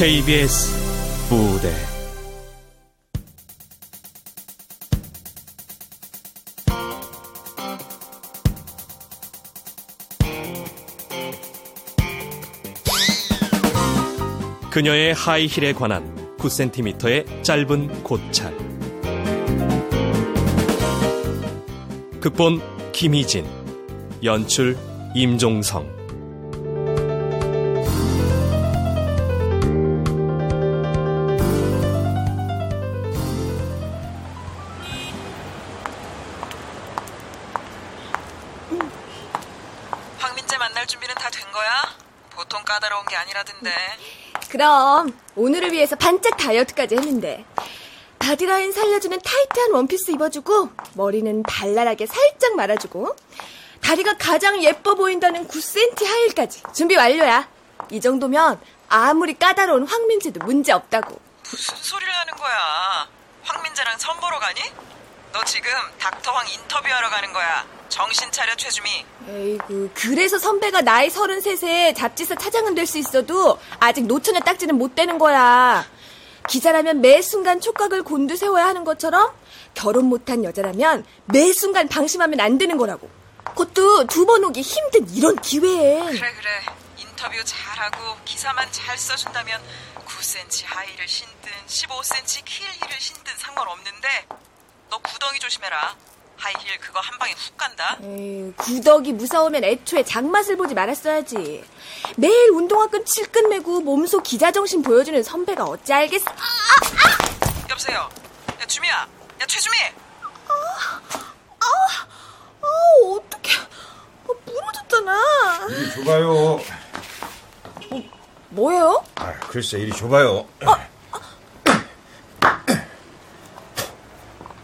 KBS 무대. 그녀의 하이힐에 관한 9cm의 짧은 고찰. 극본 김희진 연출 임종성 그럼 오늘을 위해서 반짝 다이어트까지 했는데 body line 살려주는 타이트한 원피스 입어주고 머리는 발랄하게 살짝 말아주고 다리가 가장 예뻐 보인다는 9cm 하일까지 준비 완료야. 이 정도면 아무리 까다로운 황민재도 문제 없다고. 무슨 소리를 하는 거야? 황민재랑 선보러 가니? 너 지금 닥터황 인터뷰하러 가는 거야. 정신 차려 최주미. 에이구, 그래서 선배가 나이 33에 잡지사 차장은 될 수 있어도 아직 노처녀 딱지는 못 되는 거야. 기자라면 매 순간 촉각을 곤두세워야 하는 것처럼 결혼 못한 여자라면 매 순간 방심하면 안 되는 거라고. 그것도 두 번 오기 힘든 이런 기회에. 그래 그래. 인터뷰 잘하고 기사만 잘 써준다면 9cm 하이힐을 신든 15cm kill heel을 신든 상관없는데 너 구더기 조심해라. 하이힐 그거 한 방에 훅 간다. 에이, 구더기 무서우면 애초에 장맛을 보지 말았어야지. 매일 운동화 끈 질끈 매고 몸소 기자 정신 보여주는 선배가 어찌 알겠어? 아, 여보세요. 야 주미야. 야 최주미. 아, 어떡해. 아, 부러졌잖아. 이리 줘봐요. 뭐예요? 아, 글쎄, 이리 줘봐요.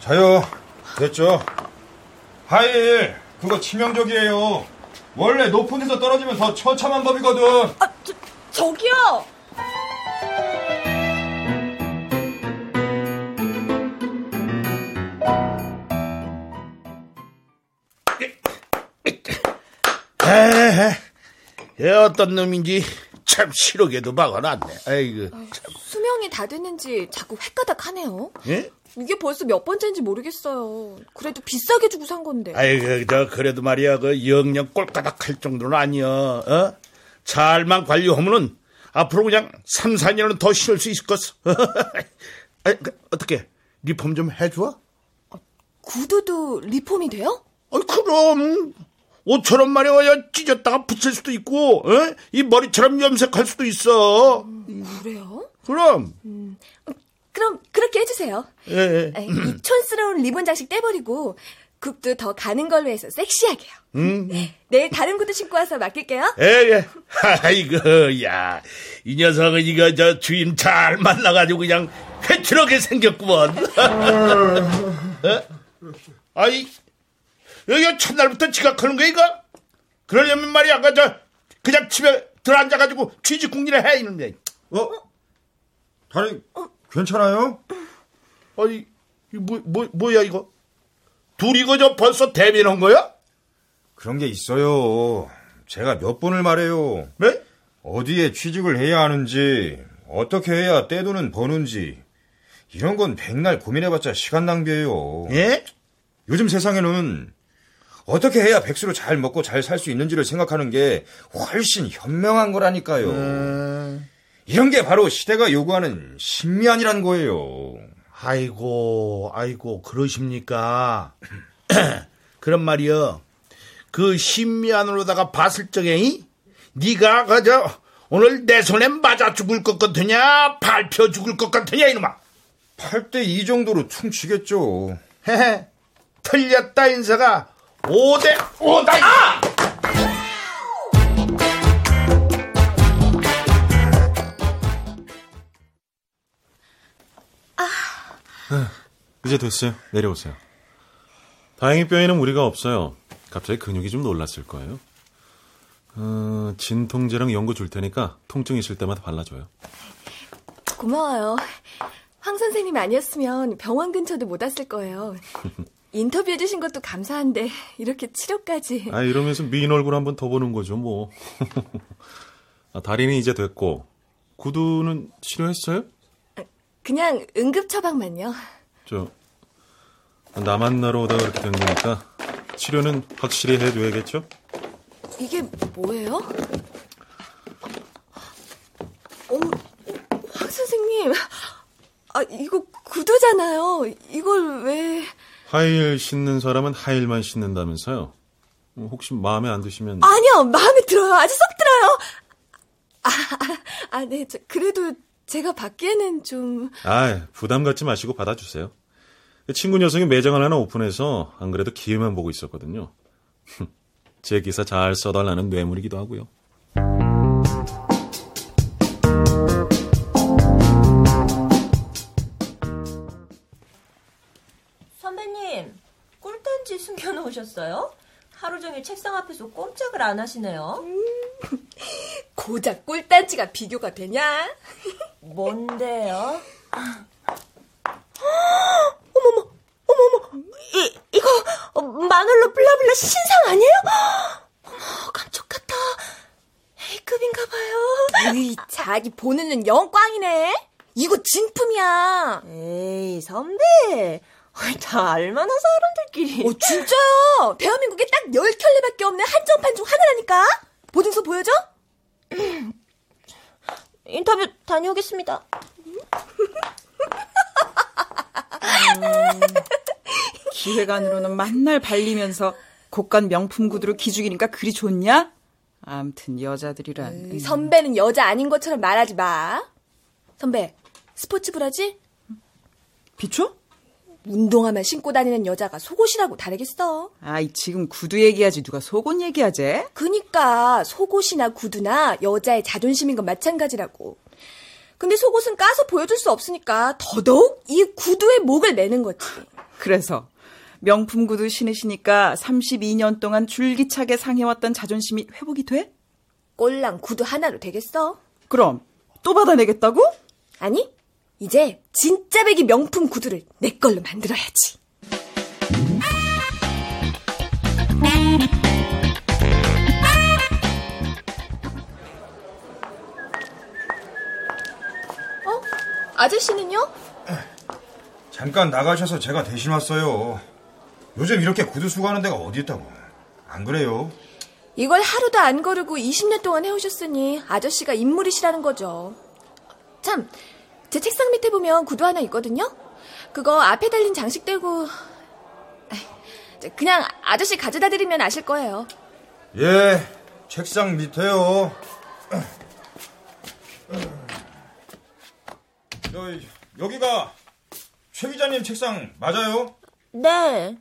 자요. 됐죠? 하일, 그거 치명적이에요. 원래 높은 데서 떨어지면 더 처참한 법이거든. 아, 저, 저기요. 에헤, 얘 어떤 놈인지 참 실하게도 막아놨네. 아이고. 수명이 다 됐는지 자꾸 헷가닥하네요. 예? 이게 벌써 몇 번째인지 모르겠어요. 그래도 비싸게 주고 산 건데. 아이고, 저, 그래도 말이야, 그, 영영 꼴까닥 할 정도는 아니야, 어? 잘만 관리하면은, 앞으로 그냥 3, 4년은 더 신을 수 있을 것어. 아, 그, 어떻게, 리폼 좀 해줘? 구두도 리폼이 돼요? 아, 그럼. 옷처럼 말이야, 찢었다가 붙일 수도 있고, 어? 이 머리처럼 염색할 수도 있어. 그래요? 그럼. 그럼 그렇게 해주세요. 예, 예. 이 촌스러운 리본 장식 떼버리고 국도 더 가는 걸로 해서 섹시하게요. 음. 내일 다른 구두 신고 와서 맡길게요. 예, 예. 아이고, 야. 이 녀석은 이거 저 주인 잘 만나가지고 그냥 회출하게 생겼구먼. 어? 아이, 여기가 첫날부터 지각하는 거야, 이거? 그러려면 말이야, 아까 저, 그냥 집에 들어앉아가지고 취직국리를 해, 있는데. 어? 다리, 괜찮아요? 이거 뭐, 뭐, 뭐야, 이거? 둘이 이거 저 벌써 대면한 거야? 그런 게 있어요. 제가 몇 번을 말해요. 네? 어디에 취직을 해야 하는지, 어떻게 해야 떼돈은 버는지, 이런 건 백날 고민해봤자 시간 낭비예요. 예? 요즘 세상에는 어떻게 해야 백수로 잘 먹고 잘 살 수 있는지를 생각하는 게 훨씬 현명한 거라니까요. 이런 게 바로 시대가 요구하는 신미안이란 거예요. 아이고, 아이고, 그러십니까? 그런 말이여. 그 신미안으로다가 봤을 적에, 이? 네가 그저 오늘 내 손에 맞아 죽을 것 같으냐, 밟혀 죽을 것 같으냐, 이놈아. 8대 2 정도로 퉁치겠죠. 헤헤, 틀렸다, 인사가 5대 5다. 아! 이제 됐어요. 내려오세요. 다행히 뼈에는 무리가 없어요. 갑자기 근육이 좀 놀랐을 거예요. 어, 진통제랑 연고 줄 테니까 통증 있을 때마다 발라줘요. 고마워요. 황 선생님 아니었으면 병원 근처도 못 왔을 거예요. 인터뷰해 주신 것도 감사한데 이렇게 치료까지. 아, 이러면서 미인 얼굴 한 번 더 보는 거죠, 뭐. 아, 다리는 이제 됐고, 구두는 치료했어요? 그냥 응급 처방만요. 저, 나 만나러 오다가 그렇게 된 거니까 치료는 확실히 해줘야겠죠? 이게 뭐예요? 어머, 황 선생님. 아, 이거 구두잖아요. 이걸 왜... 하일 신는 사람은 하일만 신는다면서요? 어, 혹시 마음에 안 드시면 아니요, 마음에 들어요. 아주 쏙 들어요. 아, 아, 아, 네. 저, 그래도 제가 받기에는 좀... 아 부담 갖지 마시고 받아주세요. 친구 녀석이 매장을 하나 오픈해서 안 그래도 기회만 보고 있었거든요. 제 기사 잘 써달라는 뇌물이기도 하고요. 선배님, 꿀단지 숨겨놓으셨어요? 하루 종일 책상 앞에서 꼼짝을 안 하시네요. 고작 꿀단지가 비교가 되냐? 뭔데요? 어머머, 이, 이거 어, 마늘로 블라블라 신상 아니에요? 어머, 깜짝 같다. A급인가 봐요. 으이, 자기 보는 눈 영광이네. 이거 진품이야. 에이, 선배. 다 알만한 사람들끼리. 어, 진짜요. 대한민국에 딱 10켤레밖에 없는 한정판 중 하나라니까. 보증서 보여줘? 인터뷰 다녀오겠습니다. 기획안으로는 만날 발리면서 고간 명품 구두로 기죽이니까 그리 좋냐? 암튼 여자들이란 으이, 선배는 여자 아닌 것처럼 말하지 마. 선배, 스포츠 브라지? 비춰? 운동화만 신고 다니는 여자가 속옷이라고 다르겠어. 아이 지금 구두 얘기하지 누가 속옷 얘기하지? 그니까 속옷이나 구두나 여자의 자존심인 건 마찬가지라고. 근데 속옷은 까서 보여줄 수 없으니까 더더욱 이 구두에 목을 매는 거지. 그래서 명품 구두 신으시니까 32년 동안 줄기차게 상해왔던 자존심이 회복이 돼? 꼴랑 구두 하나로 되겠어? 그럼 또 받아내겠다고? 아니, 이제 진짜 배기 명품 구두를 내 걸로 만들어야지. 아저씨는요? 잠깐 나가셔서 제가 대신 왔어요. 요즘 이렇게 구두 수거하는 데가 어디 있다고. 안 그래요? 이걸 하루도 안 거르고 20년 동안 해오셨으니 아저씨가 인물이시라는 거죠. 참, 제 책상 밑에 보면 구두 하나 있거든요? 그거 앞에 달린 장식대고, 그냥 아저씨 가져다 드리면 아실 거예요. 예, 책상 밑에요. 여기, 여기가 최 기자님 책상 맞아요? 네.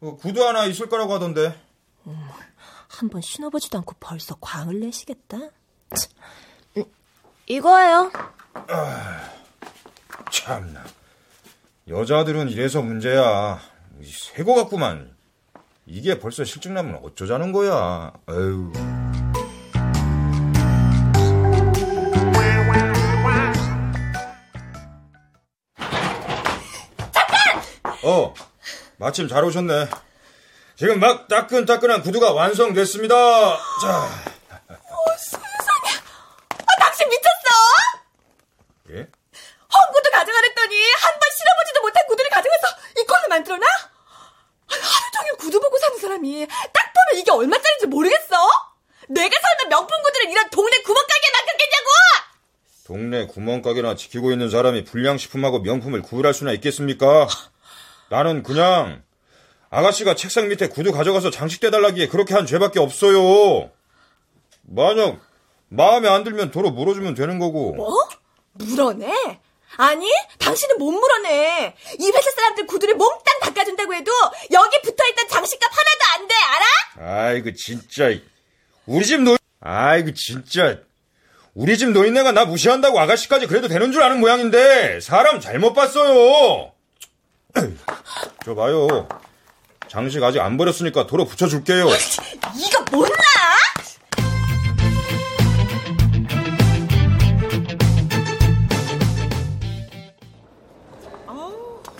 그 구두 하나 있을 거라고 하던데. 한번 신어보지도 않고 벌써 광을 내시겠다. 참. 음, 이거예요. 참나. 여자들은 이래서 문제야. 이 새고 같구만. 이게 벌써 실증나면 어쩌자는 거야. 에휴. 어, 마침 잘 오셨네. 지금 막 따끈따끈한 구두가 완성됐습니다. 자, 아, 당신 미쳤어? 예? 헝구두 가져가랬더니 한 번 실어보지도 못한 구두를 가져가서 이걸로 만들어놔? 하루 종일 구두 보고 사는 사람이 딱 보면 이게 얼마짜리인지 모르겠어? 내가 사는 명품 구두를 이런 동네 구멍가게에 맡겼겠냐고! 동네 구멍가게나 지키고 있는 사람이 불량식품하고 명품을 구별할 수나 있겠습니까? 나는 그냥 아가씨가 책상 밑에 구두 가져가서 장식대달라기에 그렇게 한 죄밖에 없어요. 만약 마음에 안 들면 도로 물어주면 되는 거고. 뭐? 물어내? 아니, 당신은 못 물어내. 이 회사 사람들 구두를 몽땅 닦아준다고 해도 여기 붙어있던 장식값 하나도 안 돼, 알아? 아이고 진짜 우리 집 노. 아이고 진짜 우리 집 노인네가 나 무시한다고 아가씨까지 그래도 되는 줄 아는 모양인데 사람 잘못 봤어요. 저 봐요. 장식 아직 안 버렸으니까 도로 붙여줄게요. 이거 못나?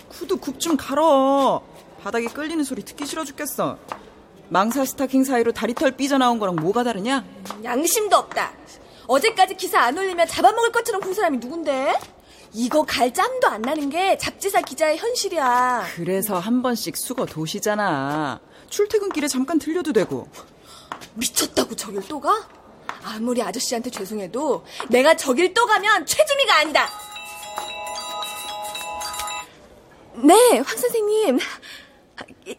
구두 굽 좀 갈어. 바닥에 끌리는 소리 듣기 싫어 죽겠어. 망사 스타킹 사이로 다리털 삐져나온 거랑 뭐가 다르냐? 양심도 없다. 어제까지 기사 안 올리면 잡아먹을 것처럼 군 사람이 누군데? 이거 갈 짬도 안 나는 게 잡지사 기자의 현실이야. 그래서 한 번씩 수거 도시잖아. 출퇴근길에 잠깐 들려도 되고. 미쳤다고 저길 또 가? 아무리 아저씨한테 죄송해도 내가 저길 또 가면 최주미가 아니다. 네, 황 선생님.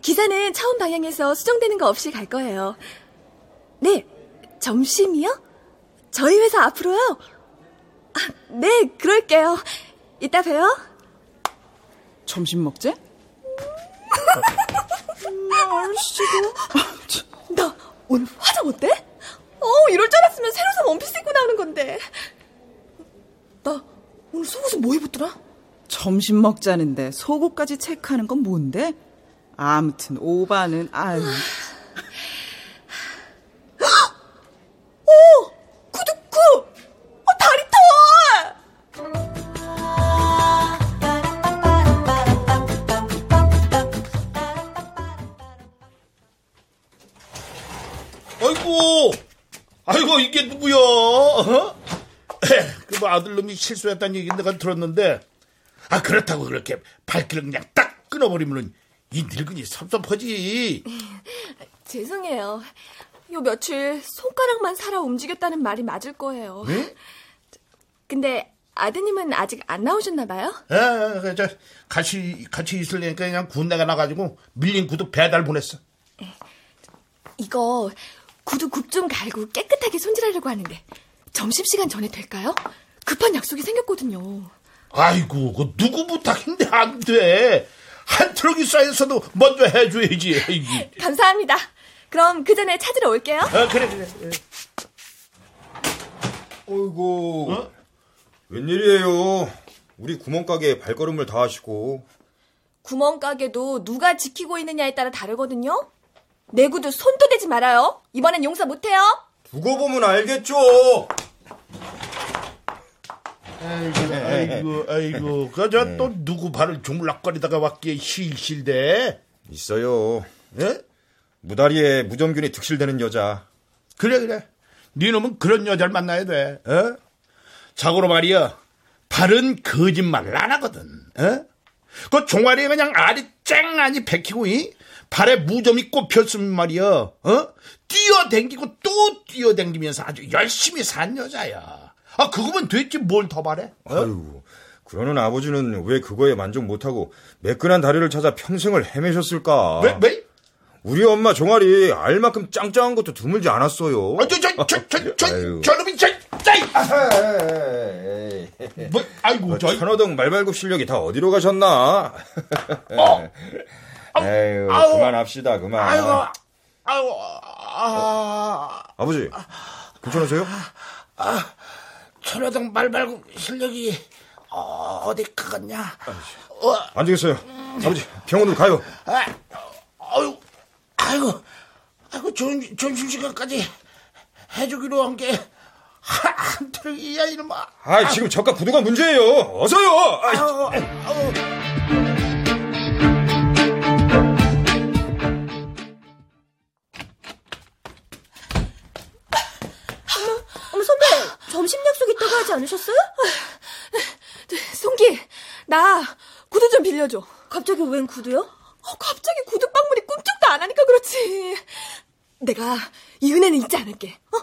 기사는 처음 방향에서 수정되는 거 없이 갈 거예요. 네, 점심이요? 저희 회사 앞으로요? 아, 네, 그럴게요. 이따 봬요. 점심 먹재? 아저씨도. 나 오늘 화장 어때? 어, 이럴 줄 알았으면 새로 산 원피스 입고 나오는 건데. 나 오늘 속옷은 뭐 입었더라? 점심 먹자는데 속옷까지 체크하는 건 뭔데? 아무튼 오바는 아유. 누구야? 어? 그뭐 아들놈이 실수했다는 얘기 내가 들었는데, 아 그렇다고 그렇게 발길을 그냥 딱 끊어버리면은 이 늙은이 섭섭하지. 죄송해요. 요 며칠 손가락만 살아 움직였다는 말이 맞을 거예요. 네? 근데 아드님은 아직 안 나오셨나 봐요? 아, 그, 저, 같이, 같이 있으려니까 그냥 군대 가 나가지고 밀린 구두 배달 보냈어. 이거 구두 굽 좀 갈고 깨끗하게 손질하려고 하는데 점심시간 전에 될까요? 급한 약속이 생겼거든요. 아이고, 그 누구 부탁인데 안 돼. 한 트럭이 쌓여서도 먼저 해줘야지. 감사합니다. 그럼 그 전에 찾으러 올게요. 아, 그래, 그래. 예. 어이구. 어? 웬일이에요? 우리 구멍가게에 발걸음을 다 하시고. 구멍가게도 누가 지키고 있느냐에 따라 다르거든요. 내 구두 손도 대지 말아요. 이번엔 용서 못해요. 두고 보면 알겠죠. 아이고, 아이고, 아이고. 그저 또 누구 발을 주물락거리다가 왔기에 실실대. 있어요. 예? 무다리에 무정균이 득실되는 여자. 그래, 그래. 네 놈은 그런 여자를 만나야 돼. 어? 자고로 말이야. 발은 거짓말을 안 하거든. 어? 그 종아리에 그냥 알이 쨍하니 백히고 이 발에 무좀이 꼽혔으면 말이야. 어? 뛰어댕기고 또 뛰어댕기면서 아주 열심히 산 여자야. 아, 그거면 됐지 뭘 더 바래? 어? 아유, 그러는 아버지는 왜 그거에 만족 못하고 매끈한 다리를 찾아 평생을 헤매셨을까? 왜, 왜? 우리 엄마 종아리 알만큼 짱짱한 것도 드물지 않았어요. 아, 저, 저, 저, 저, 저. 저놈이, 저, 짜이! 뭐, 아이고, 저, 천호동 말발굽 실력이 다 어디로 가셨나? 어. 에휴, 아우. 그만합시다, 그만. 아이고, 아이고, 아, 아버지, 괜찮으세요? 천호동 말발굽 실력이 어, 어디 가겠냐? 어, 안 되겠어요. 아버지, 병원으로 가요. 아, 아유, 아이고, 아이고, 점, 점심시간까지 해주기로 한 게, 한 트럭이야, 이놈아. 아, 지금 저가 구두가 문제예요. 어서요. 아이, 아우, 않으셨어요? 송기, 나 구두 좀 빌려줘. 갑자기 웬 구두요? 어, 갑자기 구두 방문이 꿈쩍도 안 하니까 그렇지. 내가 이 은혜는 잊지 않을게. 어?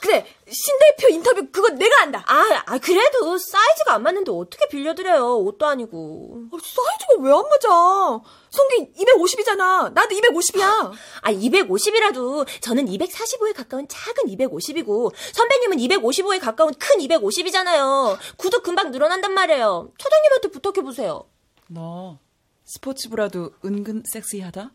그래, 신 대표 인터뷰 그거 내가 한다. 아, 아 그래도 사이즈가 안 맞는데 어떻게 빌려드려요? 옷도 아니고. 어, 사이즈가 왜 안 맞아? 송기 250이잖아. 나도 250이야. 아 250이라도 저는 245에 가까운 작은 250이고 선배님은 255에 가까운 큰 250이잖아요. 구두 금방 늘어난단 말이에요. 차장님한테 부탁해 보세요. 너 스포츠 브라도 은근 섹시하다.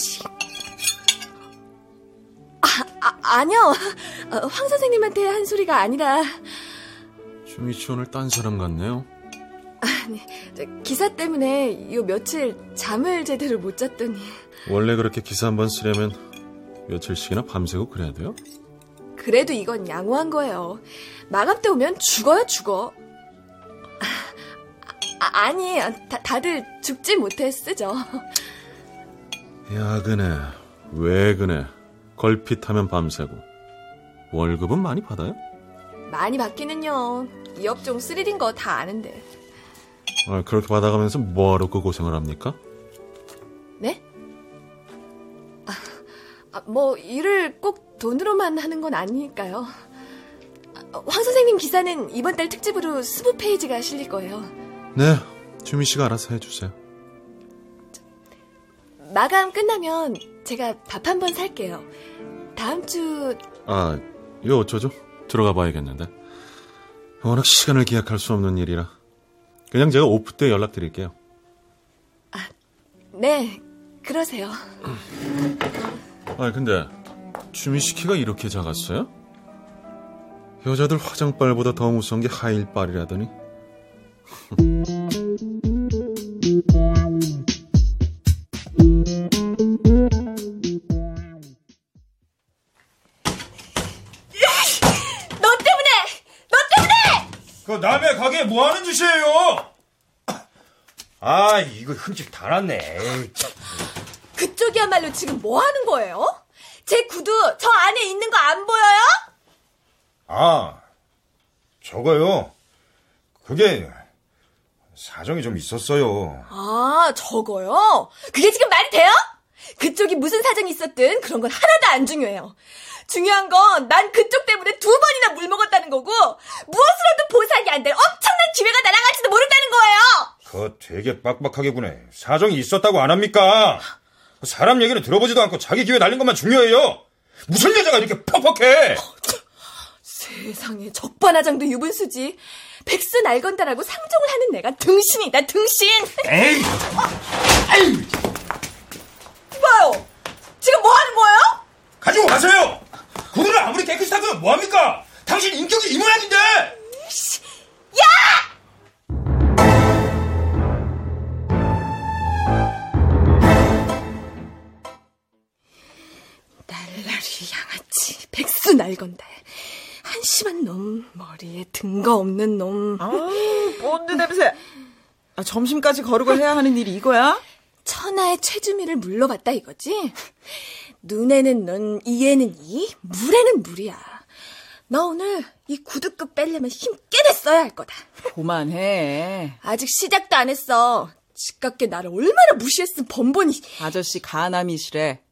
자식. 아, 아 아니요. 어, 황 선생님한테 한 소리가 아니라 씨 오늘 딴 사람 같네요. 저, 기사 때문에 요 며칠 잠을 제대로 못 잤더니 원래 그렇게 기사 한 번 쓰려면 며칠씩이나 밤새고 그래야 돼요? 그래도 이건 양호한 거예요. 마감 때 오면 죽어요, 죽어. 아니, 다, 다들 죽지 못해 쓰죠. 야근해, 외근해, 걸핏하면 밤새고. 월급은 많이 받아요? 많이 받기는요. 이 업종 스릴인 거 다 아는데. 아, 그렇게 받아가면서 뭐하러 그 고생을 합니까? 네? 아, 아, 뭐 일을 꼭 돈으로만 하는 건 아니니까요. 아, 황 선생님 기사는 이번 달 특집으로 20페이지가 실릴 거예요. 네, 주미 씨가 알아서 해주세요. 마감 끝나면 제가 밥 한 번 살게요. 다음 주 아, 이거 어쩌죠? 들어가 봐야겠는데. 워낙 시간을 기약할 수 없는 일이라. 그냥 제가 오프 때 연락드릴게요. 네, 그러세요. 아, 근데 주미 씨 키가 이렇게 작았어요? 여자들 화장빨보다 더 무서운 게 하일빨이라더니. 남의 가게에 뭐 하는 짓이에요? 아, 이거 흠집 다 났네. 그쪽이야말로 지금 뭐 하는 거예요? 제 구두 저 안에 있는 거 안 보여요? 아, 저거요. 그게 사정이 좀 있었어요. 아, 저거요? 그게 지금 말이 돼요? 그쪽이 무슨 사정이 있었든 그런 건 하나도 안 중요해요. 중요한 건 난 그쪽 때문에 두 번이나 물 먹었다는 거고 무엇으로도 보상이 안 될 엄청난 기회가 날아갈지도 모른다는 거예요. 그거 되게 빡빡하게 구네. 사정이 있었다고 안 합니까? 사람 얘기를 들어보지도 않고 자기 기회 날린 것만 중요해요. 무슨 여자가 이렇게 퍽퍽해? 세상에 적반하장도 유분수지. 백수 날건다라고 상종을 하는 내가 등신이다 등신. 에이, 아이, 봐요. 지금 뭐 하는 거예요? 가지고 가세요. 구두를 아무리 깨끗이 닦으면 뭐합니까? 당신 인격이 이 모양인데. 날라리 양아치 백수 날건다. 한심한 놈 머리에 등거 없는 놈. 아, 본드 냄새. 아, 점심까지 거르고 해야 하는 일이 이거야? 천하의 최주미를 물러봤다 이거지? 눈에는 눈, 이에는 이, 물에는 물이야. 너 오늘 이 구두급 빼려면 힘 깨내 써야 할 거다. 그만해. 아직 시작도 안 했어. 집값게 나를 얼마나 무시했으면 번번이. 아저씨 가남이시래.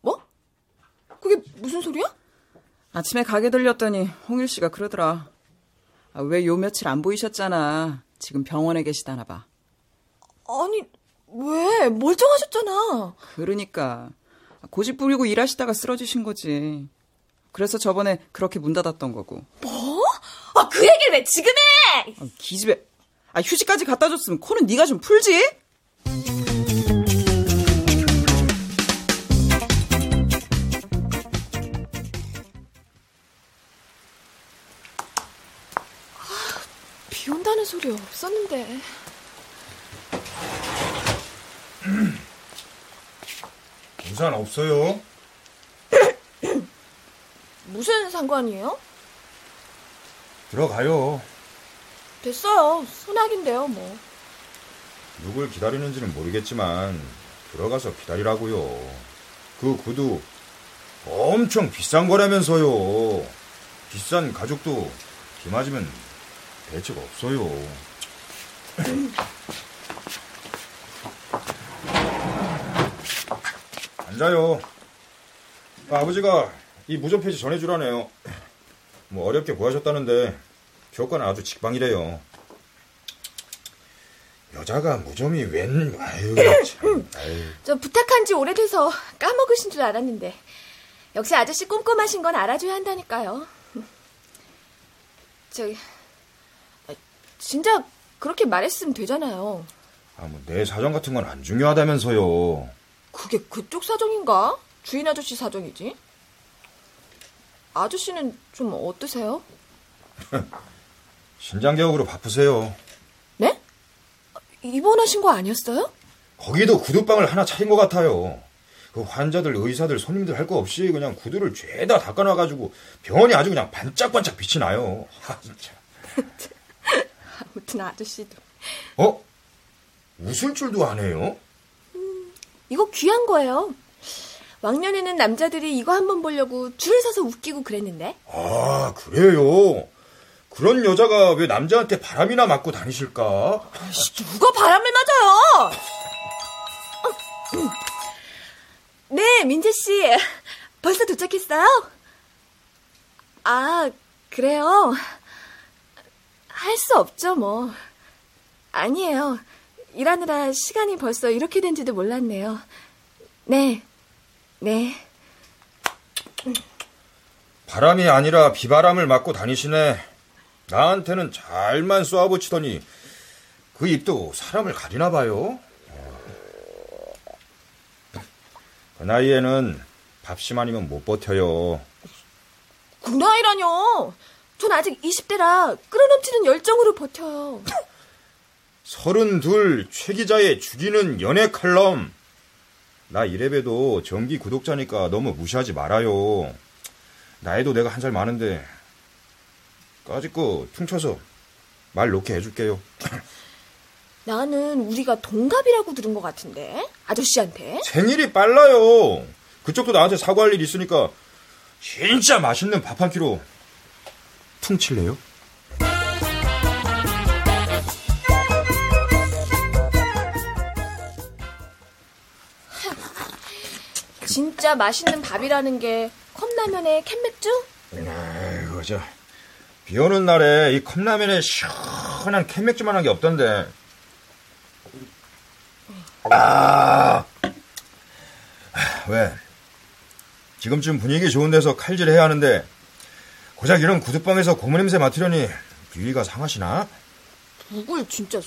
뭐? 그게 무슨 소리야? 아침에 가게 들렸더니 홍일 씨가 그러더라. 아, 왜요 며칠 안 보이셨잖아. 지금 병원에 계시다나 봐. 아니, 왜? 멀쩡하셨잖아. 그러니까 고집 부리고 일하시다가 쓰러지신 거지. 그래서 저번에 그렇게 문 닫았던 거고. 뭐? 아, 그 얘기를 왜 지금 해? 아, 기집애. 아, 휴지까지 갖다 줬으면 코는 네가 좀 풀지? 비 온다는 소리 없었는데. 우산 없어요? 무슨 상관이에요? 들어가요. 됐어요. 소낙인데요, 뭐. 누굴 기다리는지는 모르겠지만 들어가서 기다리라고요. 그 구두 엄청 비싼 거라면서요. 비싼 가죽도 비 맞으면 대책 없어요. 앉아요. 아, 아버지가 이 무전 페이지 전해주라네요. 뭐 어렵게 구하셨다는데 교과는 아주 직방이래요. 여자가 무좀이 웬, 아유, 참, 아유. 저 부탁한 지 오래돼서 까먹으신 줄 알았는데. 역시 아저씨 꼼꼼하신 건 알아줘야 한다니까요. 저기, 아, 진짜 그렇게 말했으면 되잖아요. 아, 뭐, 내 사정 같은 건 안 중요하다면서요. 그게 그쪽 사정인가? 주인 아저씨 사정이지. 아저씨는 좀 어떠세요? 신장 개혁으로 바쁘세요. 네? 입원하신 거 아니었어요? 거기도 구두방을 하나 차린 것 같아요. 그 환자들, 의사들, 손님들 할 거 없이 그냥 구두를 죄다 닦아놔가지고 병원이 아주 그냥 반짝반짝 빛이 나요. 아, 진짜. 아무튼 아저씨도. 어? 웃을 줄도 안 해요? 이거 귀한 거예요. 왕년에는 남자들이 이거 한번 보려고 줄을 서서 웃기고 그랬는데. 아, 그래요? 그런 여자가 왜 남자한테 바람이나 맞고 다니실까? 누가 바람을 맞아요? 네, 민재 씨. 벌써 도착했어요? 아, 그래요? 할 수 없죠, 뭐. 아니에요. 일하느라 시간이 벌써 이렇게 된지도 몰랐네요. 네, 네. 바람이 아니라 비바람을 맞고 다니시네. 나한테는 잘만 쏘아붙이더니 그 입도 사람을 가리나 봐요. 그 나이에는 밥심 아니면 못 버텨요. 그 나이라뇨. 전 아직 20대라 끌어넘치는 열정으로 버텨요. 서른둘 최 기자의 죽이는 연애 칼럼. 나 이래봬도 정기 구독자니까 너무 무시하지 말아요. 나이도 내가 한 살 많은데 까짓거 퉁쳐서 말 놓게 해줄게요. 나는 우리가 동갑이라고 들은 것 같은데 아저씨한테 생일이 빨라요. 그쪽도 나한테 사과할 일 있으니까 진짜 맛있는 밥 한 끼로 퉁칠래요? 진짜 맛있는 밥이라는 게 컵라면에 캔맥주? 아이고 저 비오는 날에 이 컵라면에 시원한 캔맥주만한 게 없던데. 아, 왜? 지금쯤 분위기 좋은 데서 칼질해야 하는데 고작 이런 구두방에서 고무 냄새 맡으려니 비위가 상하시나? 누굴 진짜.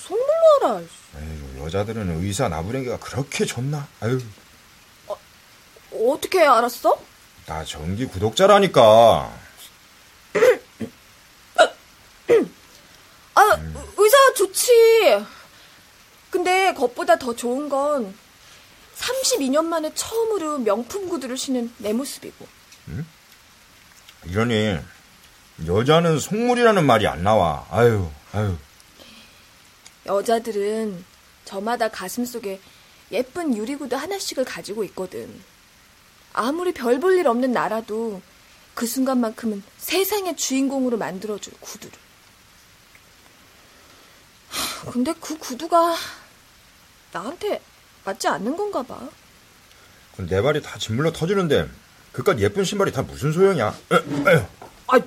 아이고, 여자들은 의사 나부랭이가 그렇게 좋나? 아유, 어떻게 알았어? 나 정기 구독자라니까. 아, 의사 좋지. 근데 그것보다 더 좋은 건 32년 만에 처음으로 명품 구두를 신은 내 모습이고. 이러니 여자는 속물이라는 말이 안 나와. 아유, 아유. 여자들은 저마다 가슴 속에 예쁜 유리구두 하나씩을 가지고 있거든. 아무리 별 볼 일 없는 나라도 그 순간만큼은 세상의 주인공으로 만들어줄 구두를. 하, 근데 그 구두가 나한테 맞지 않는 건가 봐. 그내 발이 다 짓물러 터지는데 그깟 예쁜 신발이 다 무슨 소용이야? 에, 아,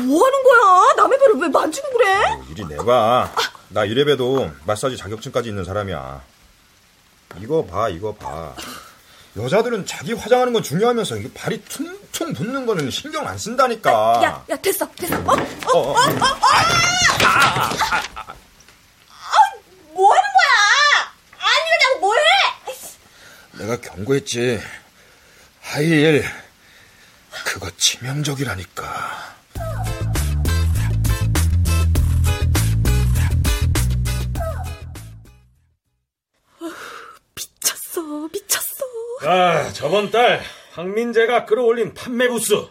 뭐 하는 거야? 남의 발을 왜 만지고 그래? 이리 내봐. 나 이래봬도 마사지 자격증까지 있는 사람이야. 이거 봐, 이거 봐. 여자들은 자기 화장하는 건 중요하면서 이게 발이 퉁퉁 붓는 거는 신경 안 쓴다니까. 야, 야, 됐어, 됐어. 어? 어, 어, 어. 뭐 하는 거야? 아니라고 뭐해? 내가 경고했지. 하이힐 그거 치명적이라니까. 아, 저번 달 황민재가 끌어올린 판매 부수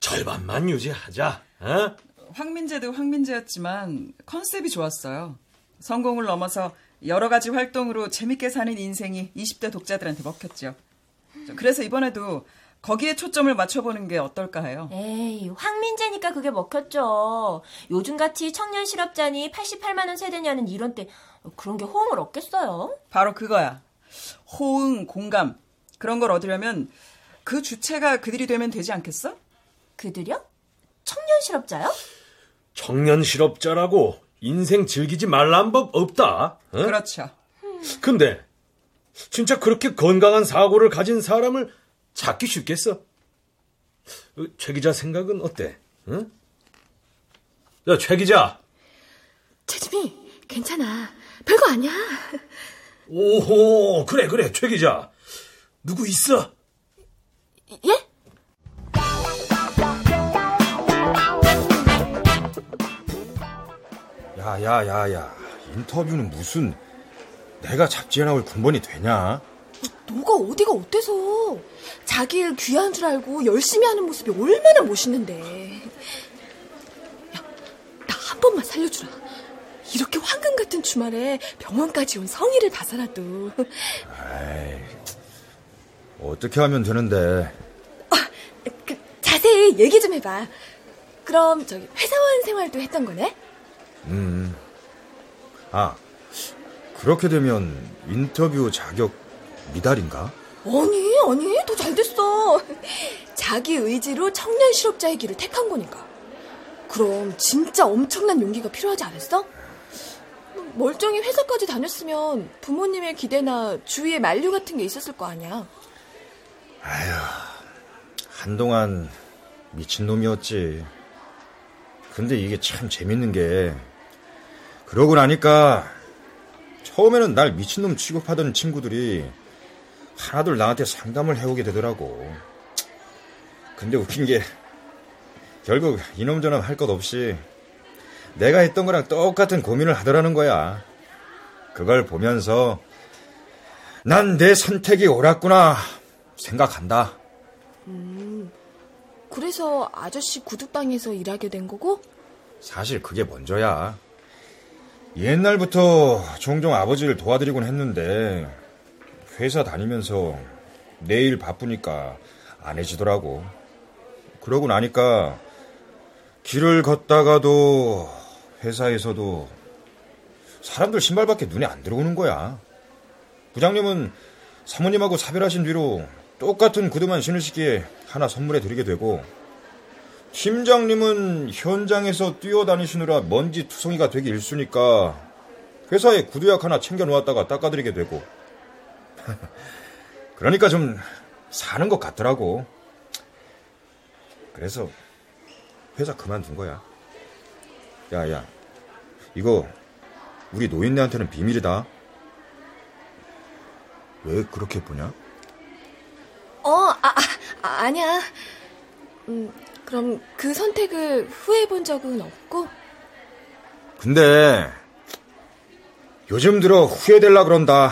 절반만 유지하자. 어? 황민재도 황민재였지만 컨셉이 좋았어요. 성공을 넘어서 여러 가지 활동으로 재밌게 사는 인생이 20대 독자들한테 먹혔죠. 그래서 이번에도 거기에 초점을 맞춰보는 게 어떨까 해요. 에이, 황민재니까 그게 먹혔죠. 요즘같이 청년 실업자니 88만 원 세대냐는 이런 때 그런 게 호응을 얻겠어요? 바로 그거야. 호응, 공감. 그런 걸 얻으려면 그 주체가 그들이 되면 되지 않겠어? 그들요? 청년 실업자요? 청년 실업자라고 인생 즐기지 말란 법 없다. 어? 그렇죠. 근데 진짜 그렇게 건강한 사고를 가진 사람을 찾기 쉽겠어? 어, 최 기자 생각은 어때? 응? 야, 최 기자. 재진이, 괜찮아. 별거 아니야. 오호, 그래, 그래, 최 기자. 누구 있어? 예? 야, 야, 야, 야. 인터뷰는 무슨 내가 잡지에 나올 군번이 되냐? 너가 어디가 어때서? 자기 일 귀한 줄 알고 열심히 하는 모습이 얼마나 멋있는데. 야, 나 한 번만 살려주라. 이렇게 황금 같은 주말에 병원까지 온 성의를 봐서라도. 어떻게 하면 되는데? 그, 자세히 얘기 좀 해봐. 그럼 저기 회사원 생활도 했던 거네? 아, 그렇게 되면 인터뷰 자격 미달인가? 아니, 아니, 더 잘 됐어. 자기 의지로 청년 실업자의 길을 택한 거니까. 그럼 진짜 엄청난 용기가 필요하지 않았어? 멀쩡히 회사까지 다녔으면 부모님의 기대나 주위의 만류 같은 게 있었을 거 아니야. 한동안 미친놈이었지. 근데 이게 참 재밌는 게, 그러고 나니까, 처음에는 날 미친놈 취급하던 친구들이 하나둘 나한테 상담을 해오게 되더라고. 근데 웃긴 게, 결국 이놈저놈 할 것 없이 내가 했던 거랑 똑같은 고민을 하더라는 거야. 그걸 보면서, 난 내 선택이 옳았구나 생각한다. 그래서 아저씨 구두방에서 일하게 된 거고? 사실 그게 먼저야. 옛날부터 종종 아버지를 도와드리곤 했는데 회사 다니면서 내일 바쁘니까 안 해지더라고. 그러고 나니까 길을 걷다가도 회사에서도 사람들 신발밖에 눈에 안 들어오는 거야. 부장님은 사모님하고 사별하신 뒤로 똑같은 구두만 신으시기에 하나 선물해 드리게 되고 팀장님은 현장에서 뛰어다니시느라 먼지 투성이가 되기 일쑤니까 회사에 구두약 하나 챙겨 놓았다가 닦아드리게 되고. 그러니까 좀 사는 것 같더라고. 그래서 회사 그만둔 거야 야 야 이거 우리 노인네한테는 비밀이다 왜 그렇게 보냐? 어, 아, 아, 아, 아니야. 음, 그럼 그 선택을 후회해 본 적은 없고? 근데 요즘 들어 후회될라 그런다.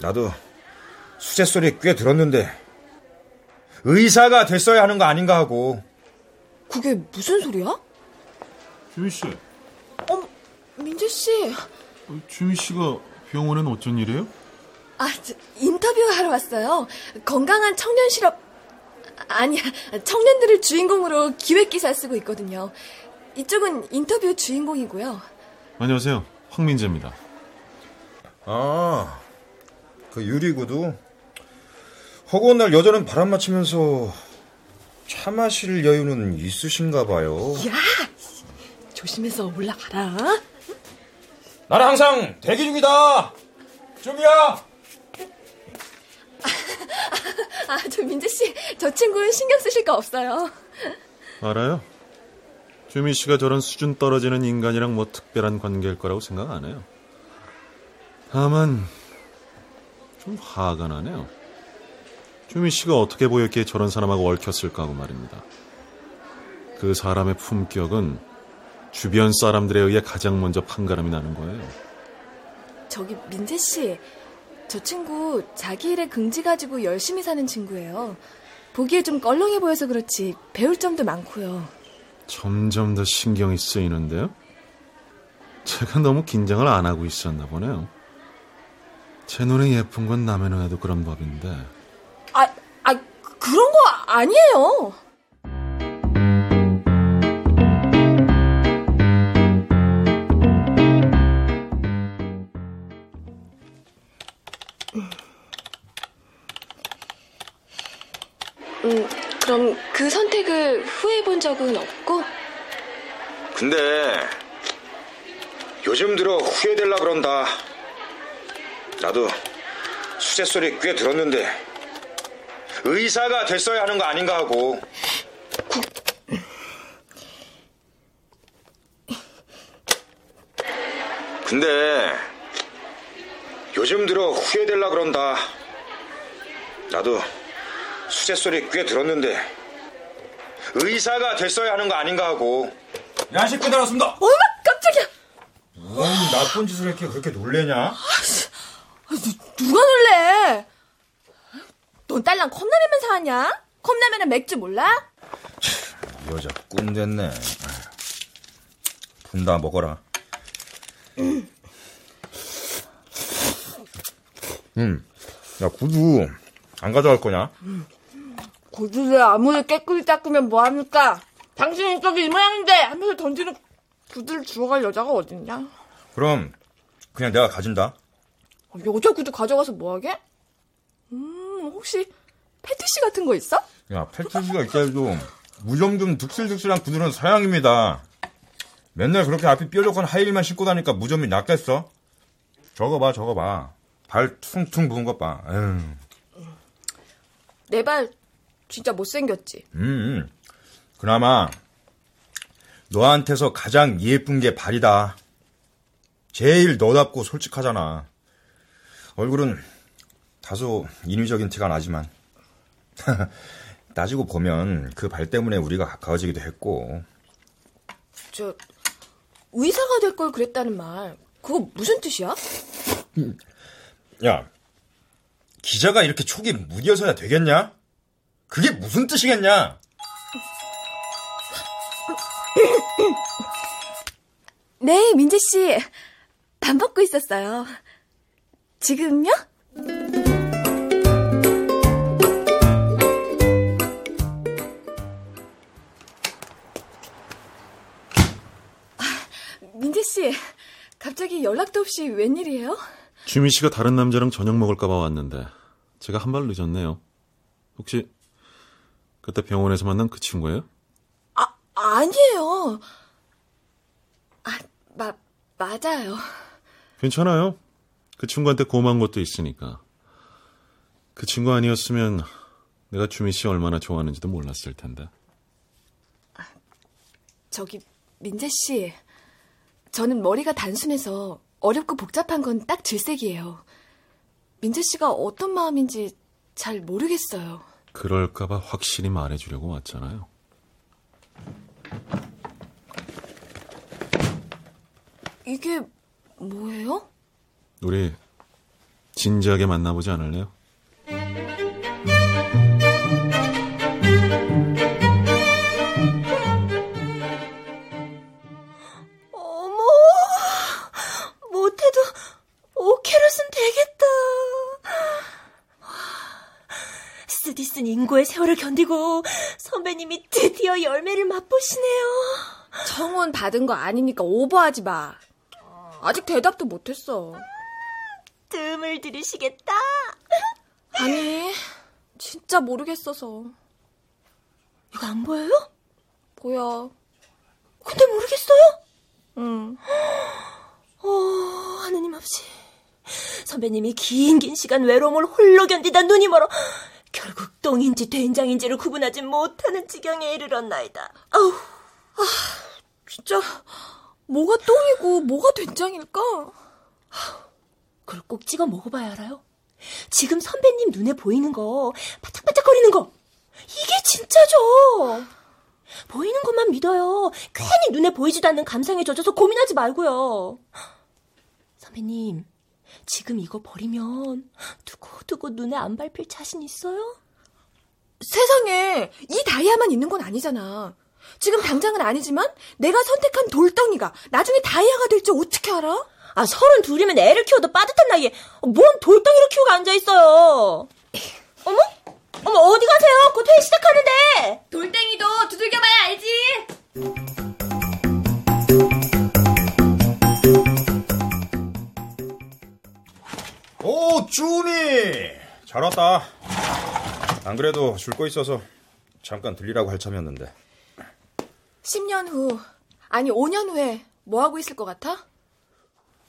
나도 수제 소리 꽤 들었는데 의사가 됐어야 하는 거 아닌가 하고 그게 무슨 소리야? 주미 씨, 어머, 민재 씨. 주미 씨가 병원엔 어쩐 일이에요? 아, 저, 인터뷰하러 왔어요. 건강한 청년 실업, 아니야, 청년들을 주인공으로 기획 기사 쓰고 있거든요. 이쪽은 인터뷰 주인공이고요. 안녕하세요. 황민재입니다. 아, 그 유리구두 허구한 날 여자는 바람 맞히면서 차 마실 여유는 있으신가 봐요. 야! 조심해서 올라가라. 나는 항상 대기 중이다. 좀이야. 아, 저 민재 씨, 저 친구 신경 쓰실 거 없어요. 알아요? 주미 씨가 저런 수준 떨어지는 인간이랑 뭐 특별한 관계일 거라고 생각 안 해요. 다만 좀 화가 나네요. 주미 씨가 어떻게 보였기에 저런 사람하고 얽혔을까 하고 말입니다. 그 사람의 품격은 주변 사람들에 의해 가장 먼저 판가름이 나는 거예요. 저기 민재 씨, 저 친구 자기 일에 긍지 가지고 열심히 사는 친구예요. 보기에 좀 껄렁해 보여서 그렇지 배울 점도 많고요. 점점 더 신경이 쓰이는데요? 제가 너무 긴장을 안 하고 있었나 보네요. 제 눈에 예쁜 건 남의 눈에도 그런 법인데 아, 아 그런 거 아니에요. 그럼 그 선택을 후회해 본 적은 없고? 근데 요즘 들어 후회될라 그런다. 나도 수제 소리 꽤 들었는데 의사가 됐어야 하는 거 아닌가 하고 근데 요즘 들어 후회될라 그런다. 나도 수제 소리 꽤 들었는데 의사가 됐어야 하는 거 아닌가 하고 야식 배달 왔습니다. 어머, 깜짝이야. 뭔 나쁜 짓을 이렇게 그렇게 놀래냐? 아, 누, 누가 놀래? 넌 딸랑 컵라면만 사왔냐? 컵라면은 맥주 몰라? 이 여자 꾼 됐네. 분다 먹어라. 음, 야 구두 안 가져갈 거냐? 구두를 아무리 깨끗이 닦으면 뭐합니까? 당신이 저기 이 모양인데 하면서 던지는 구두를 주워갈 여자가 어딨냐? 그럼 그냥 내가 가진다. 어, 여자 구두 가져가서 뭐하게? 음, 혹시 패티시 같은 거 있어? 야 패티시가 있다 해도 무좀좀 득실득실한 구두는 사양입니다. 맨날 그렇게 앞이 뾰족한 하이힐만 신고 다니까 무좀이 낫겠어? 저거 봐 저거 봐. 발 퉁퉁 부은 것 봐. 에휴. 내발 진짜 못생겼지? 음, 음. 그나마 너한테서 가장 예쁜 게 발이다. 제일 너답고 솔직하잖아. 얼굴은 다소 인위적인 티가 나지만 따지고 보면 그 발 때문에 우리가 가까워지기도 했고 저 의사가 될 걸 그랬다는 말 그거 무슨 뜻이야? 야 기자가 이렇게 촉이 무뎌서야 되겠냐? 그게 무슨 뜻이겠냐? 네, 민재 씨. 밥 먹고 있었어요. 지금요? 아, 민재 씨, 갑자기 연락도 없이 웬일이에요? 주미 씨가 다른 남자랑 저녁 먹을까봐 왔는데 제가 한 발 늦었네요. 혹시 그때 병원에서 만난 그 친구예요? 아, 아니에요. 아, 마, 맞아요. 괜찮아요. 그 친구한테 고마운 것도 있으니까. 그 친구 아니었으면 내가 주미 씨 얼마나 좋아하는지도 몰랐을 텐데. 저기, 민재 씨. 저는 머리가 단순해서 어렵고 복잡한 건 딱 질색이에요. 민재 씨가 어떤 마음인지 잘 모르겠어요. 그럴까봐 확실히 말해주려고 왔잖아요. 이게 뭐예요? 우리 진지하게 만나보지 않을래요? 견디고 선배님이 드디어 열매를 맛보시네요. 청혼 받은 거 아니니까 오버하지 마. 아직 대답도 못했어. 뜸을 들이시겠다. 아니, 진짜 모르겠어서. 이거 안 보여요? 보여. 근데 모르겠어요? 응. 어, 하느님 없이 선배님이 긴 긴 시간 외로움을 홀로 견디다 눈이 멀어 결국 똥인지 된장인지를 구분하지 못하는 지경에 이르렀나이다. 아우, 진짜 뭐가 똥이고 뭐가 된장일까? 그걸 꼭 찍어 먹어봐야 알아요. 지금 선배님 눈에 보이는 거, 바짝바짝거리는 거, 이게 진짜죠. 보이는 것만 믿어요. 괜히 눈에 보이지도 않는 감상에 젖어서 고민하지 말고요. 선배님, 지금 이거 버리면 두고두고 눈에 안 밟힐 자신 있어요? 세상에 이 다이아만 있는 건 아니잖아. 지금 당장은 아니지만 내가 선택한 돌덩이가 나중에 다이아가 될지 어떻게 알아? 아, 서른 둘이면 애를 키워도 빠듯한 나이에 뭔 돌덩이를 키우고 앉아 있어요. 어머? 어머, 어디 가세요? 곧 회의 시작하는데! 돌덩이도 두들겨봐야 알지. 오 준이 잘 왔다. 안 그래도 줄 거 있어서 잠깐 들리라고 할 참이었는데 10년 후, 아니 5년 후에 뭐 하고 있을 것 같아?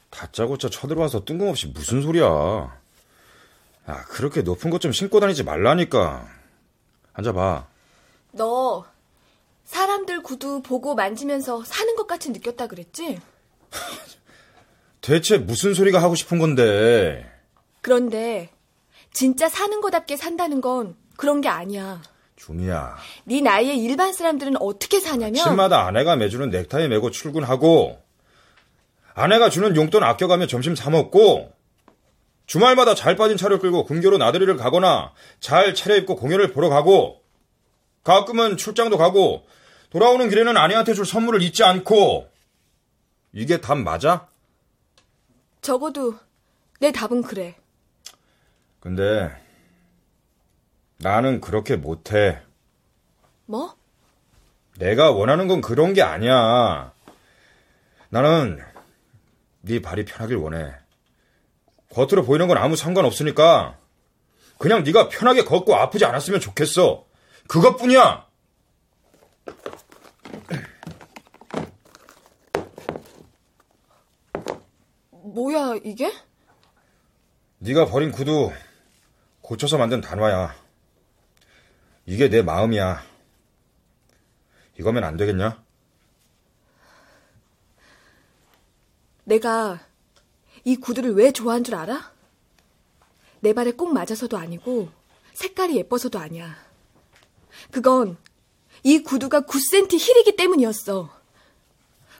다짜고짜 쳐들어와서 뜬금없이 무슨 소리야. 아 그렇게 높은 것 좀 신고 다니지 말라니까. 앉아봐. 너 사람들 구두 보고 만지면서 사는 것 같이 느꼈다 그랬지? 대체 무슨 소리가 하고 싶은 건데? 그런데 진짜 사는 거답게 산다는 건 그런 게 아니야. 준이야. 네 나이에 일반 사람들은 어떻게 사냐면 아침마다 아내가 매주는 넥타이 메고 출근하고 아내가 주는 용돈 아껴가며 점심 사 먹고 주말마다 잘 빠진 차를 끌고 근교로 나들이를 가거나 잘 차려입고 공연을 보러 가고 가끔은 출장도 가고 돌아오는 길에는 아내한테 줄 선물을 잊지 않고 이게 답 맞아? 적어도 내 답은 그래. 근데 나는 그렇게 못해. 뭐? 내가 원하는 건 그런 게 아니야. 나는 네 발이 편하길 원해. 겉으로 보이는 건 아무 상관없으니까 그냥 네가 편하게 걷고 아프지 않았으면 좋겠어. 그것뿐이야. 뭐야, 이게? 네가 버린 구두 고쳐서 만든 단화야. 이게 내 마음이야. 이거면 안 되겠냐? 내가 이 구두를 왜 좋아한 줄 알아? 내 발에 꼭 맞아서도 아니고 색깔이 예뻐서도 아니야. 그건 이 구두가 9cm 힐이기 때문이었어.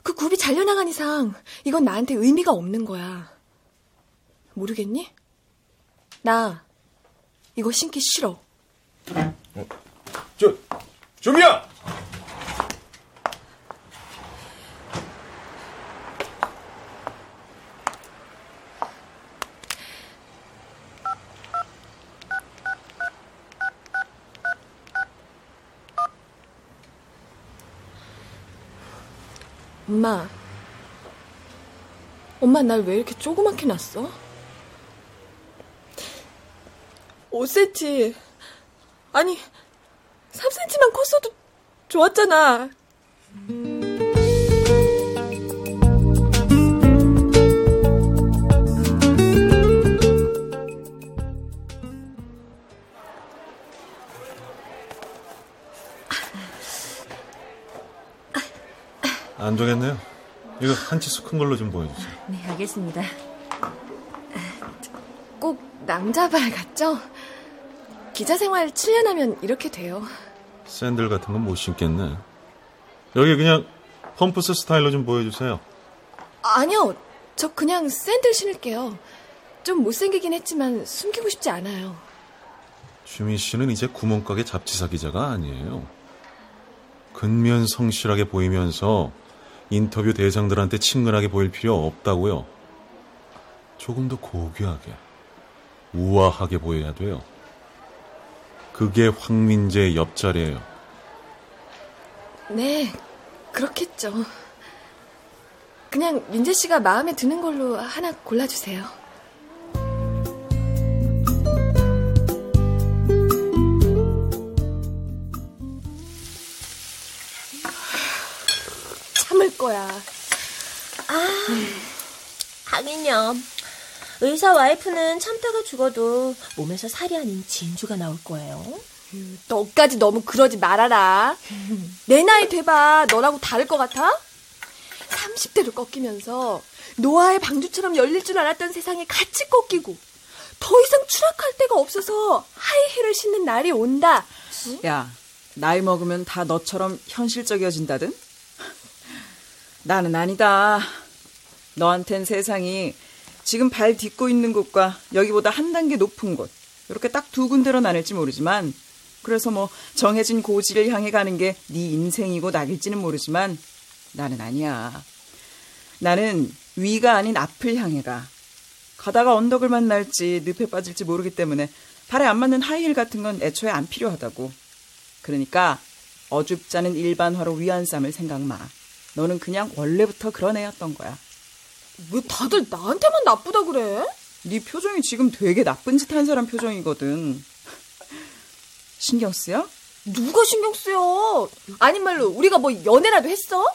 그 굽이 잘려나간 이상 이건 나한테 의미가 없는 거야. 모르겠니? 나 이거 신기 싫어. 저, 좀이야! 엄마. 엄마 날 왜 이렇게 조그맣게 났어? 5cm. 아니, 3cm만 컸어도 좋았잖아. 안 되겠네요. 이거 한 치수 큰 걸로 좀 보여주세요. 네, 알겠습니다. 꼭 남자발 같죠? 기자 생활 7년 하면 이렇게 돼요. 샌들 같은 건 못 신겠네. 여기 그냥 펌프스 스타일로 좀 보여주세요. 아니요, 저 그냥 샌들 신을게요. 좀 못생기긴 했지만 숨기고 싶지 않아요. 주미 씨는 이제 구멍가게 잡지사 기자가 아니에요. 근면 성실하게 보이면서 인터뷰 대상들한테 친근하게 보일 필요 없다고요. 조금 더 고귀하게, 우아하게 보여야 돼요. 그게 황민재의 옆자리예요. 네, 그렇겠죠. 그냥 민재 씨가 마음에 드는 걸로 하나 골라주세요. 참을 거야. 하긴요. 의사 와이프는 참다가 죽어도 몸에서 살이 아닌 진주가 나올 거예요. 너까지 너무 그러지 말아라. 내 나이 돼봐. 너라고 다를 것 같아? 30대로 꺾이면서 노아의 방주처럼 열릴 줄 알았던 세상에 같이 꺾이고 더 이상 추락할 데가 없어서 하이힐을 신는 날이 온다. 야, 나이 먹으면 다 너처럼 현실적이어진다든? 나는 아니다. 너한텐 세상이 지금 발 딛고 있는 곳과 여기보다 한 단계 높은 곳, 이렇게 딱 두 군데로 나뉠지 모르지만, 그래서 뭐 정해진 고지를 향해 가는 게 네 인생이고 낙일지는 모르지만, 나는 아니야. 나는 위가 아닌 앞을 향해 가. 가다가 언덕을 만날지 늪에 빠질지 모르기 때문에 발에 안 맞는 하이힐 같은 건 애초에 안 필요하다고. 그러니까 어줍잖은 일반화로 위안 삼을 생각 마. 너는 그냥 원래부터 그런 애였던 거야. 왜 다들 나한테만 나쁘다 그래? 네 표정이 지금 되게 나쁜 짓 한 사람 표정이거든. 신경 쓰여? 누가 신경 쓰여? 아닌 말로 우리가 뭐 연애라도 했어?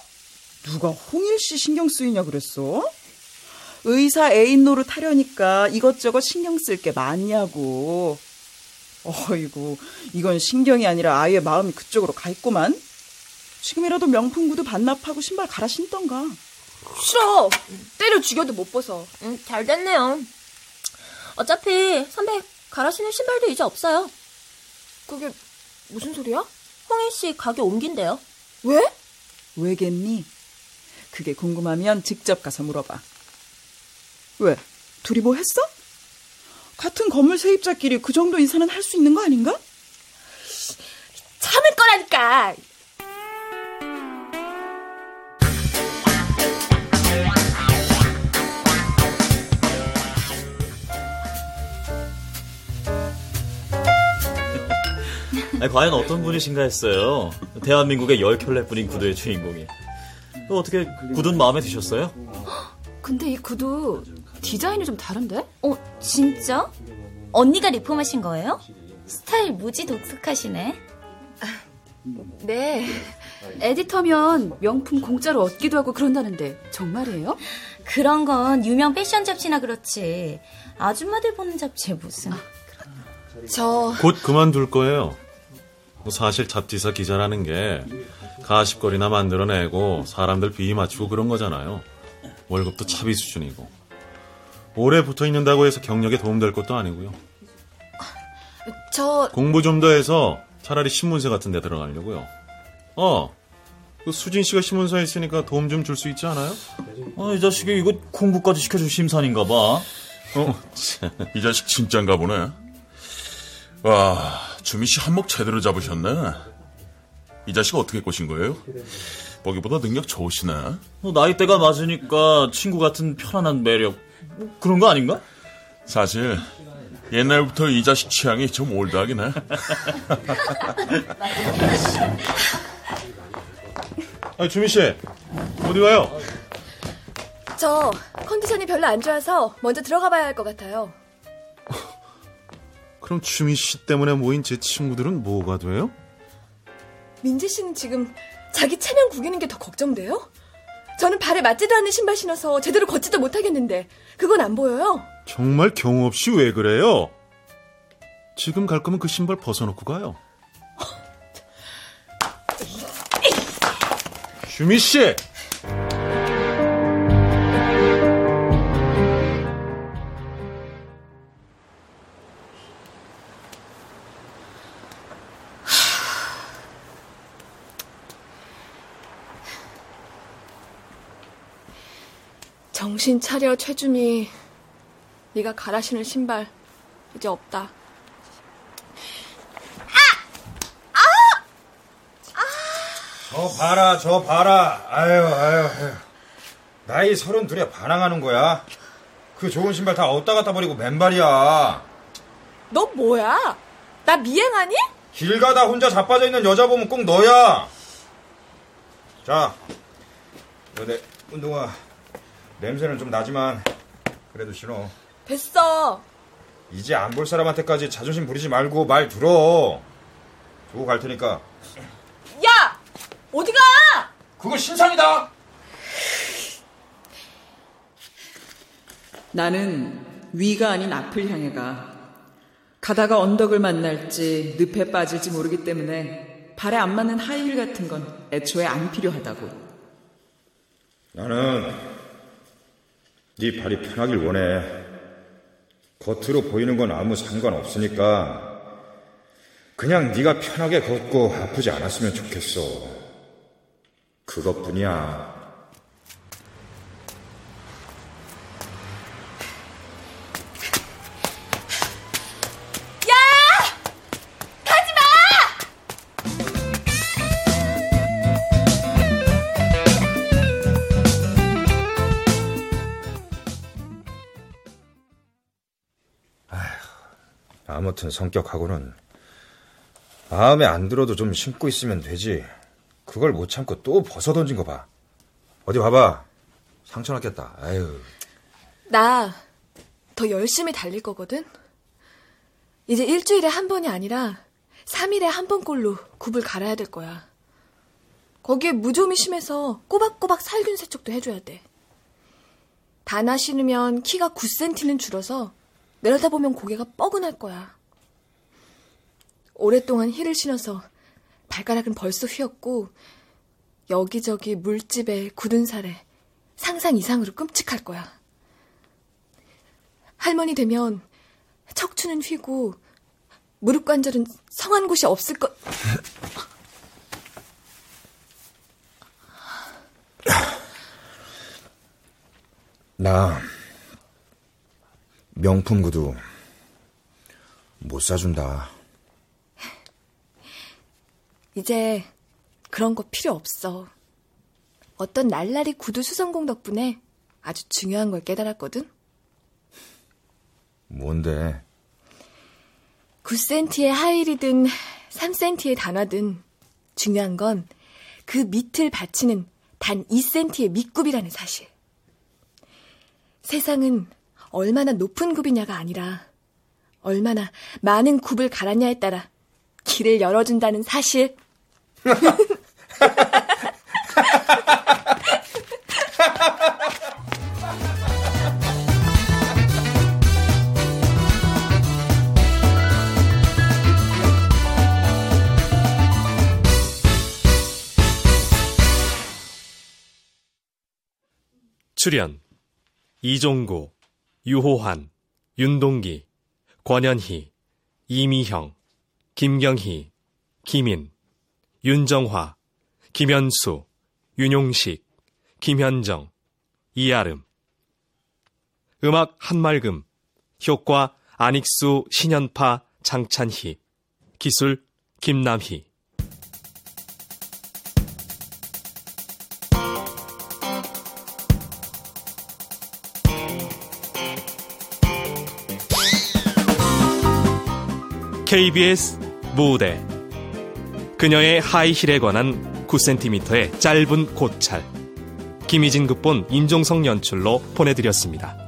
누가 홍일 씨 신경 쓰이냐 그랬어? 의사 애인 노릇 하려니까 이것저것 신경 쓸 게 많냐고. 어이구, 이건 신경이 아니라 아예 마음이 그쪽으로 가 있구만. 지금이라도 명품 구두 반납하고 신발 갈아 신던가. 싫어. 때려 죽여도 못 벗어. 음, 잘 됐네요. 어차피 선배 갈아 신을 신발도 이제 없어요. 그게 무슨 소리야? 홍일 씨 가게 옮긴대요. 왜? 왜겠니? 그게 궁금하면 직접 가서 물어봐. 왜? 둘이 뭐 했어? 같은 건물 세입자끼리 그 정도 인사는 할 수 있는 거 아닌가? 참을 거라니까. 아니, 과연 어떤 분이신가 했어요. 대한민국의 열 켤레뿐인 구두의 주인공이. 또 어떻게 구두는 마음에 드셨어요? 근데 이 구두 디자인이 좀 다른데? 어, 진짜? 언니가 리폼하신 거예요? 스타일 무지 독특하시네. 네. 에디터면 명품 공짜로 얻기도 하고 그런다는데 정말이에요? 그런 건 유명 패션 잡지나 그렇지. 아줌마들 보는 잡지에 무슨. 저곧 그만둘 거예요. 뭐 사실 잡지사 기자라는 게 가십거리나 만들어내고 사람들 비위 맞추고 그런 거잖아요. 월급도 차비 수준이고. 오래 붙어 있는다고 해서 경력에 도움될 것도 아니고요. 저 공부 좀 더 해서 차라리 신문사 같은 데 들어가려고요. 어, 그 수진 씨가 신문사에 있으니까 도움 좀 줄 수 있지 않아요? 아, 이 자식이 이거 공부까지 시켜줄 심산인가 봐. 어, 이 자식 진짠가 보네. 와, 주미 씨 한몫 제대로 잡으셨네. 이 자식 어떻게 꼬신 거예요? 보기보다 능력 좋으시네. 뭐 나이대가 맞으니까 친구 같은 편안한 매력. 뭐 그런 거 아닌가? 사실 옛날부터 이 자식 취향이 좀 올드하긴 해. 아, 주미 씨, 어디 가요? 저 컨디션이 별로 안 좋아서 먼저 들어가 봐야 할 것 같아요. 그럼 주미 씨 때문에 모인 제 친구들은 뭐가 돼요? 민지 씨는 지금 자기 체면 구기는 게 더 걱정돼요? 저는 발에 맞지도 않는 신발 신어서 제대로 걷지도 못하겠는데 그건 안 보여요? 정말 경우 없이 왜 그래요? 지금 갈 거면 그 신발 벗어놓고 가요. 주미 씨! 정신 차려 최준이 네가 갈아 신을 신발 이제 없다. 저 봐라, 저 봐라. 아유, 아유, 아유. 나이 서른 둘에 반항하는 거야. 그 좋은 신발 다 어디다 갖다 버리고 맨발이야. 너 뭐야? 나 미행하니? 길 가다 혼자 자빠져 있는 여자 보면 꼭 너야. 자, 너내 운동화 냄새는 좀 나지만 그래도 신어. 됐어. 이제 안 볼 사람한테까지 자존심 부리지 말고 말 들어. 두고 갈 테니까. 야! 어디가? 그거 신상이다. 나는 위가 아닌 앞을 향해 가. 가다가 언덕을 만날지 늪에 빠질지 모르기 때문에 발에 안 맞는 하이힐 같은 건 애초에 안 필요하다고. 나는 네 발이 편하길 원해. 겉으로 보이는 건 아무 상관없으니까 그냥 네가 편하게 걷고 아프지 않았으면 좋겠어. 그것뿐이야. 아무튼 성격하고는 마음에 안 들어도 좀 신고 있으면 되지. 그걸 못 참고 또 벗어 던진 거 봐. 어디 봐봐. 상처 났겠다. 아유. 나 더 열심히 달릴 거거든. 이제 일주일에 한 번이 아니라 3일에 한 번꼴로 굽을 갈아야 될 거야. 거기에 무좀이 심해서 꼬박꼬박 살균 세척도 해줘야 돼. 다나 신으면 키가 9cm는 줄어서 내려다보면 고개가 뻐근할 거야. 오랫동안 힐을 신어서 발가락은 벌써 휘었고 여기저기 물집에 굳은 살에 상상 이상으로 끔찍할 거야. 할머니 되면 척추는 휘고 무릎 관절은 성한 곳이 없을 것. 나 명품 구두 못 사준다. 이제 그런 거 필요 없어. 어떤 날라리 구두 수성공 덕분에 아주 중요한 걸 깨달았거든. 뭔데? 9cm의 하일이든 3cm의 단화든 중요한 건 그 밑을 받치는 단 2cm의 밑굽이라는 사실. 세상은 얼마나 높은 굽이냐가 아니라 얼마나 많은 굽을 갈았냐에 따라 길을 열어준다는 사실. 출연 이종구, 유호환, 윤동기, 권현희, 이미형, 김경희, 김인, 윤정화, 김현수, 윤용식, 김현정, 이아름. 음악 한말금, 효과 안익수, 신연파, 장찬희, 기술 김남희. KBS 무대 그녀의 하이힐에 관한 9cm의 짧은 고찰 김희진 극본 인종성 연출로 보내드렸습니다.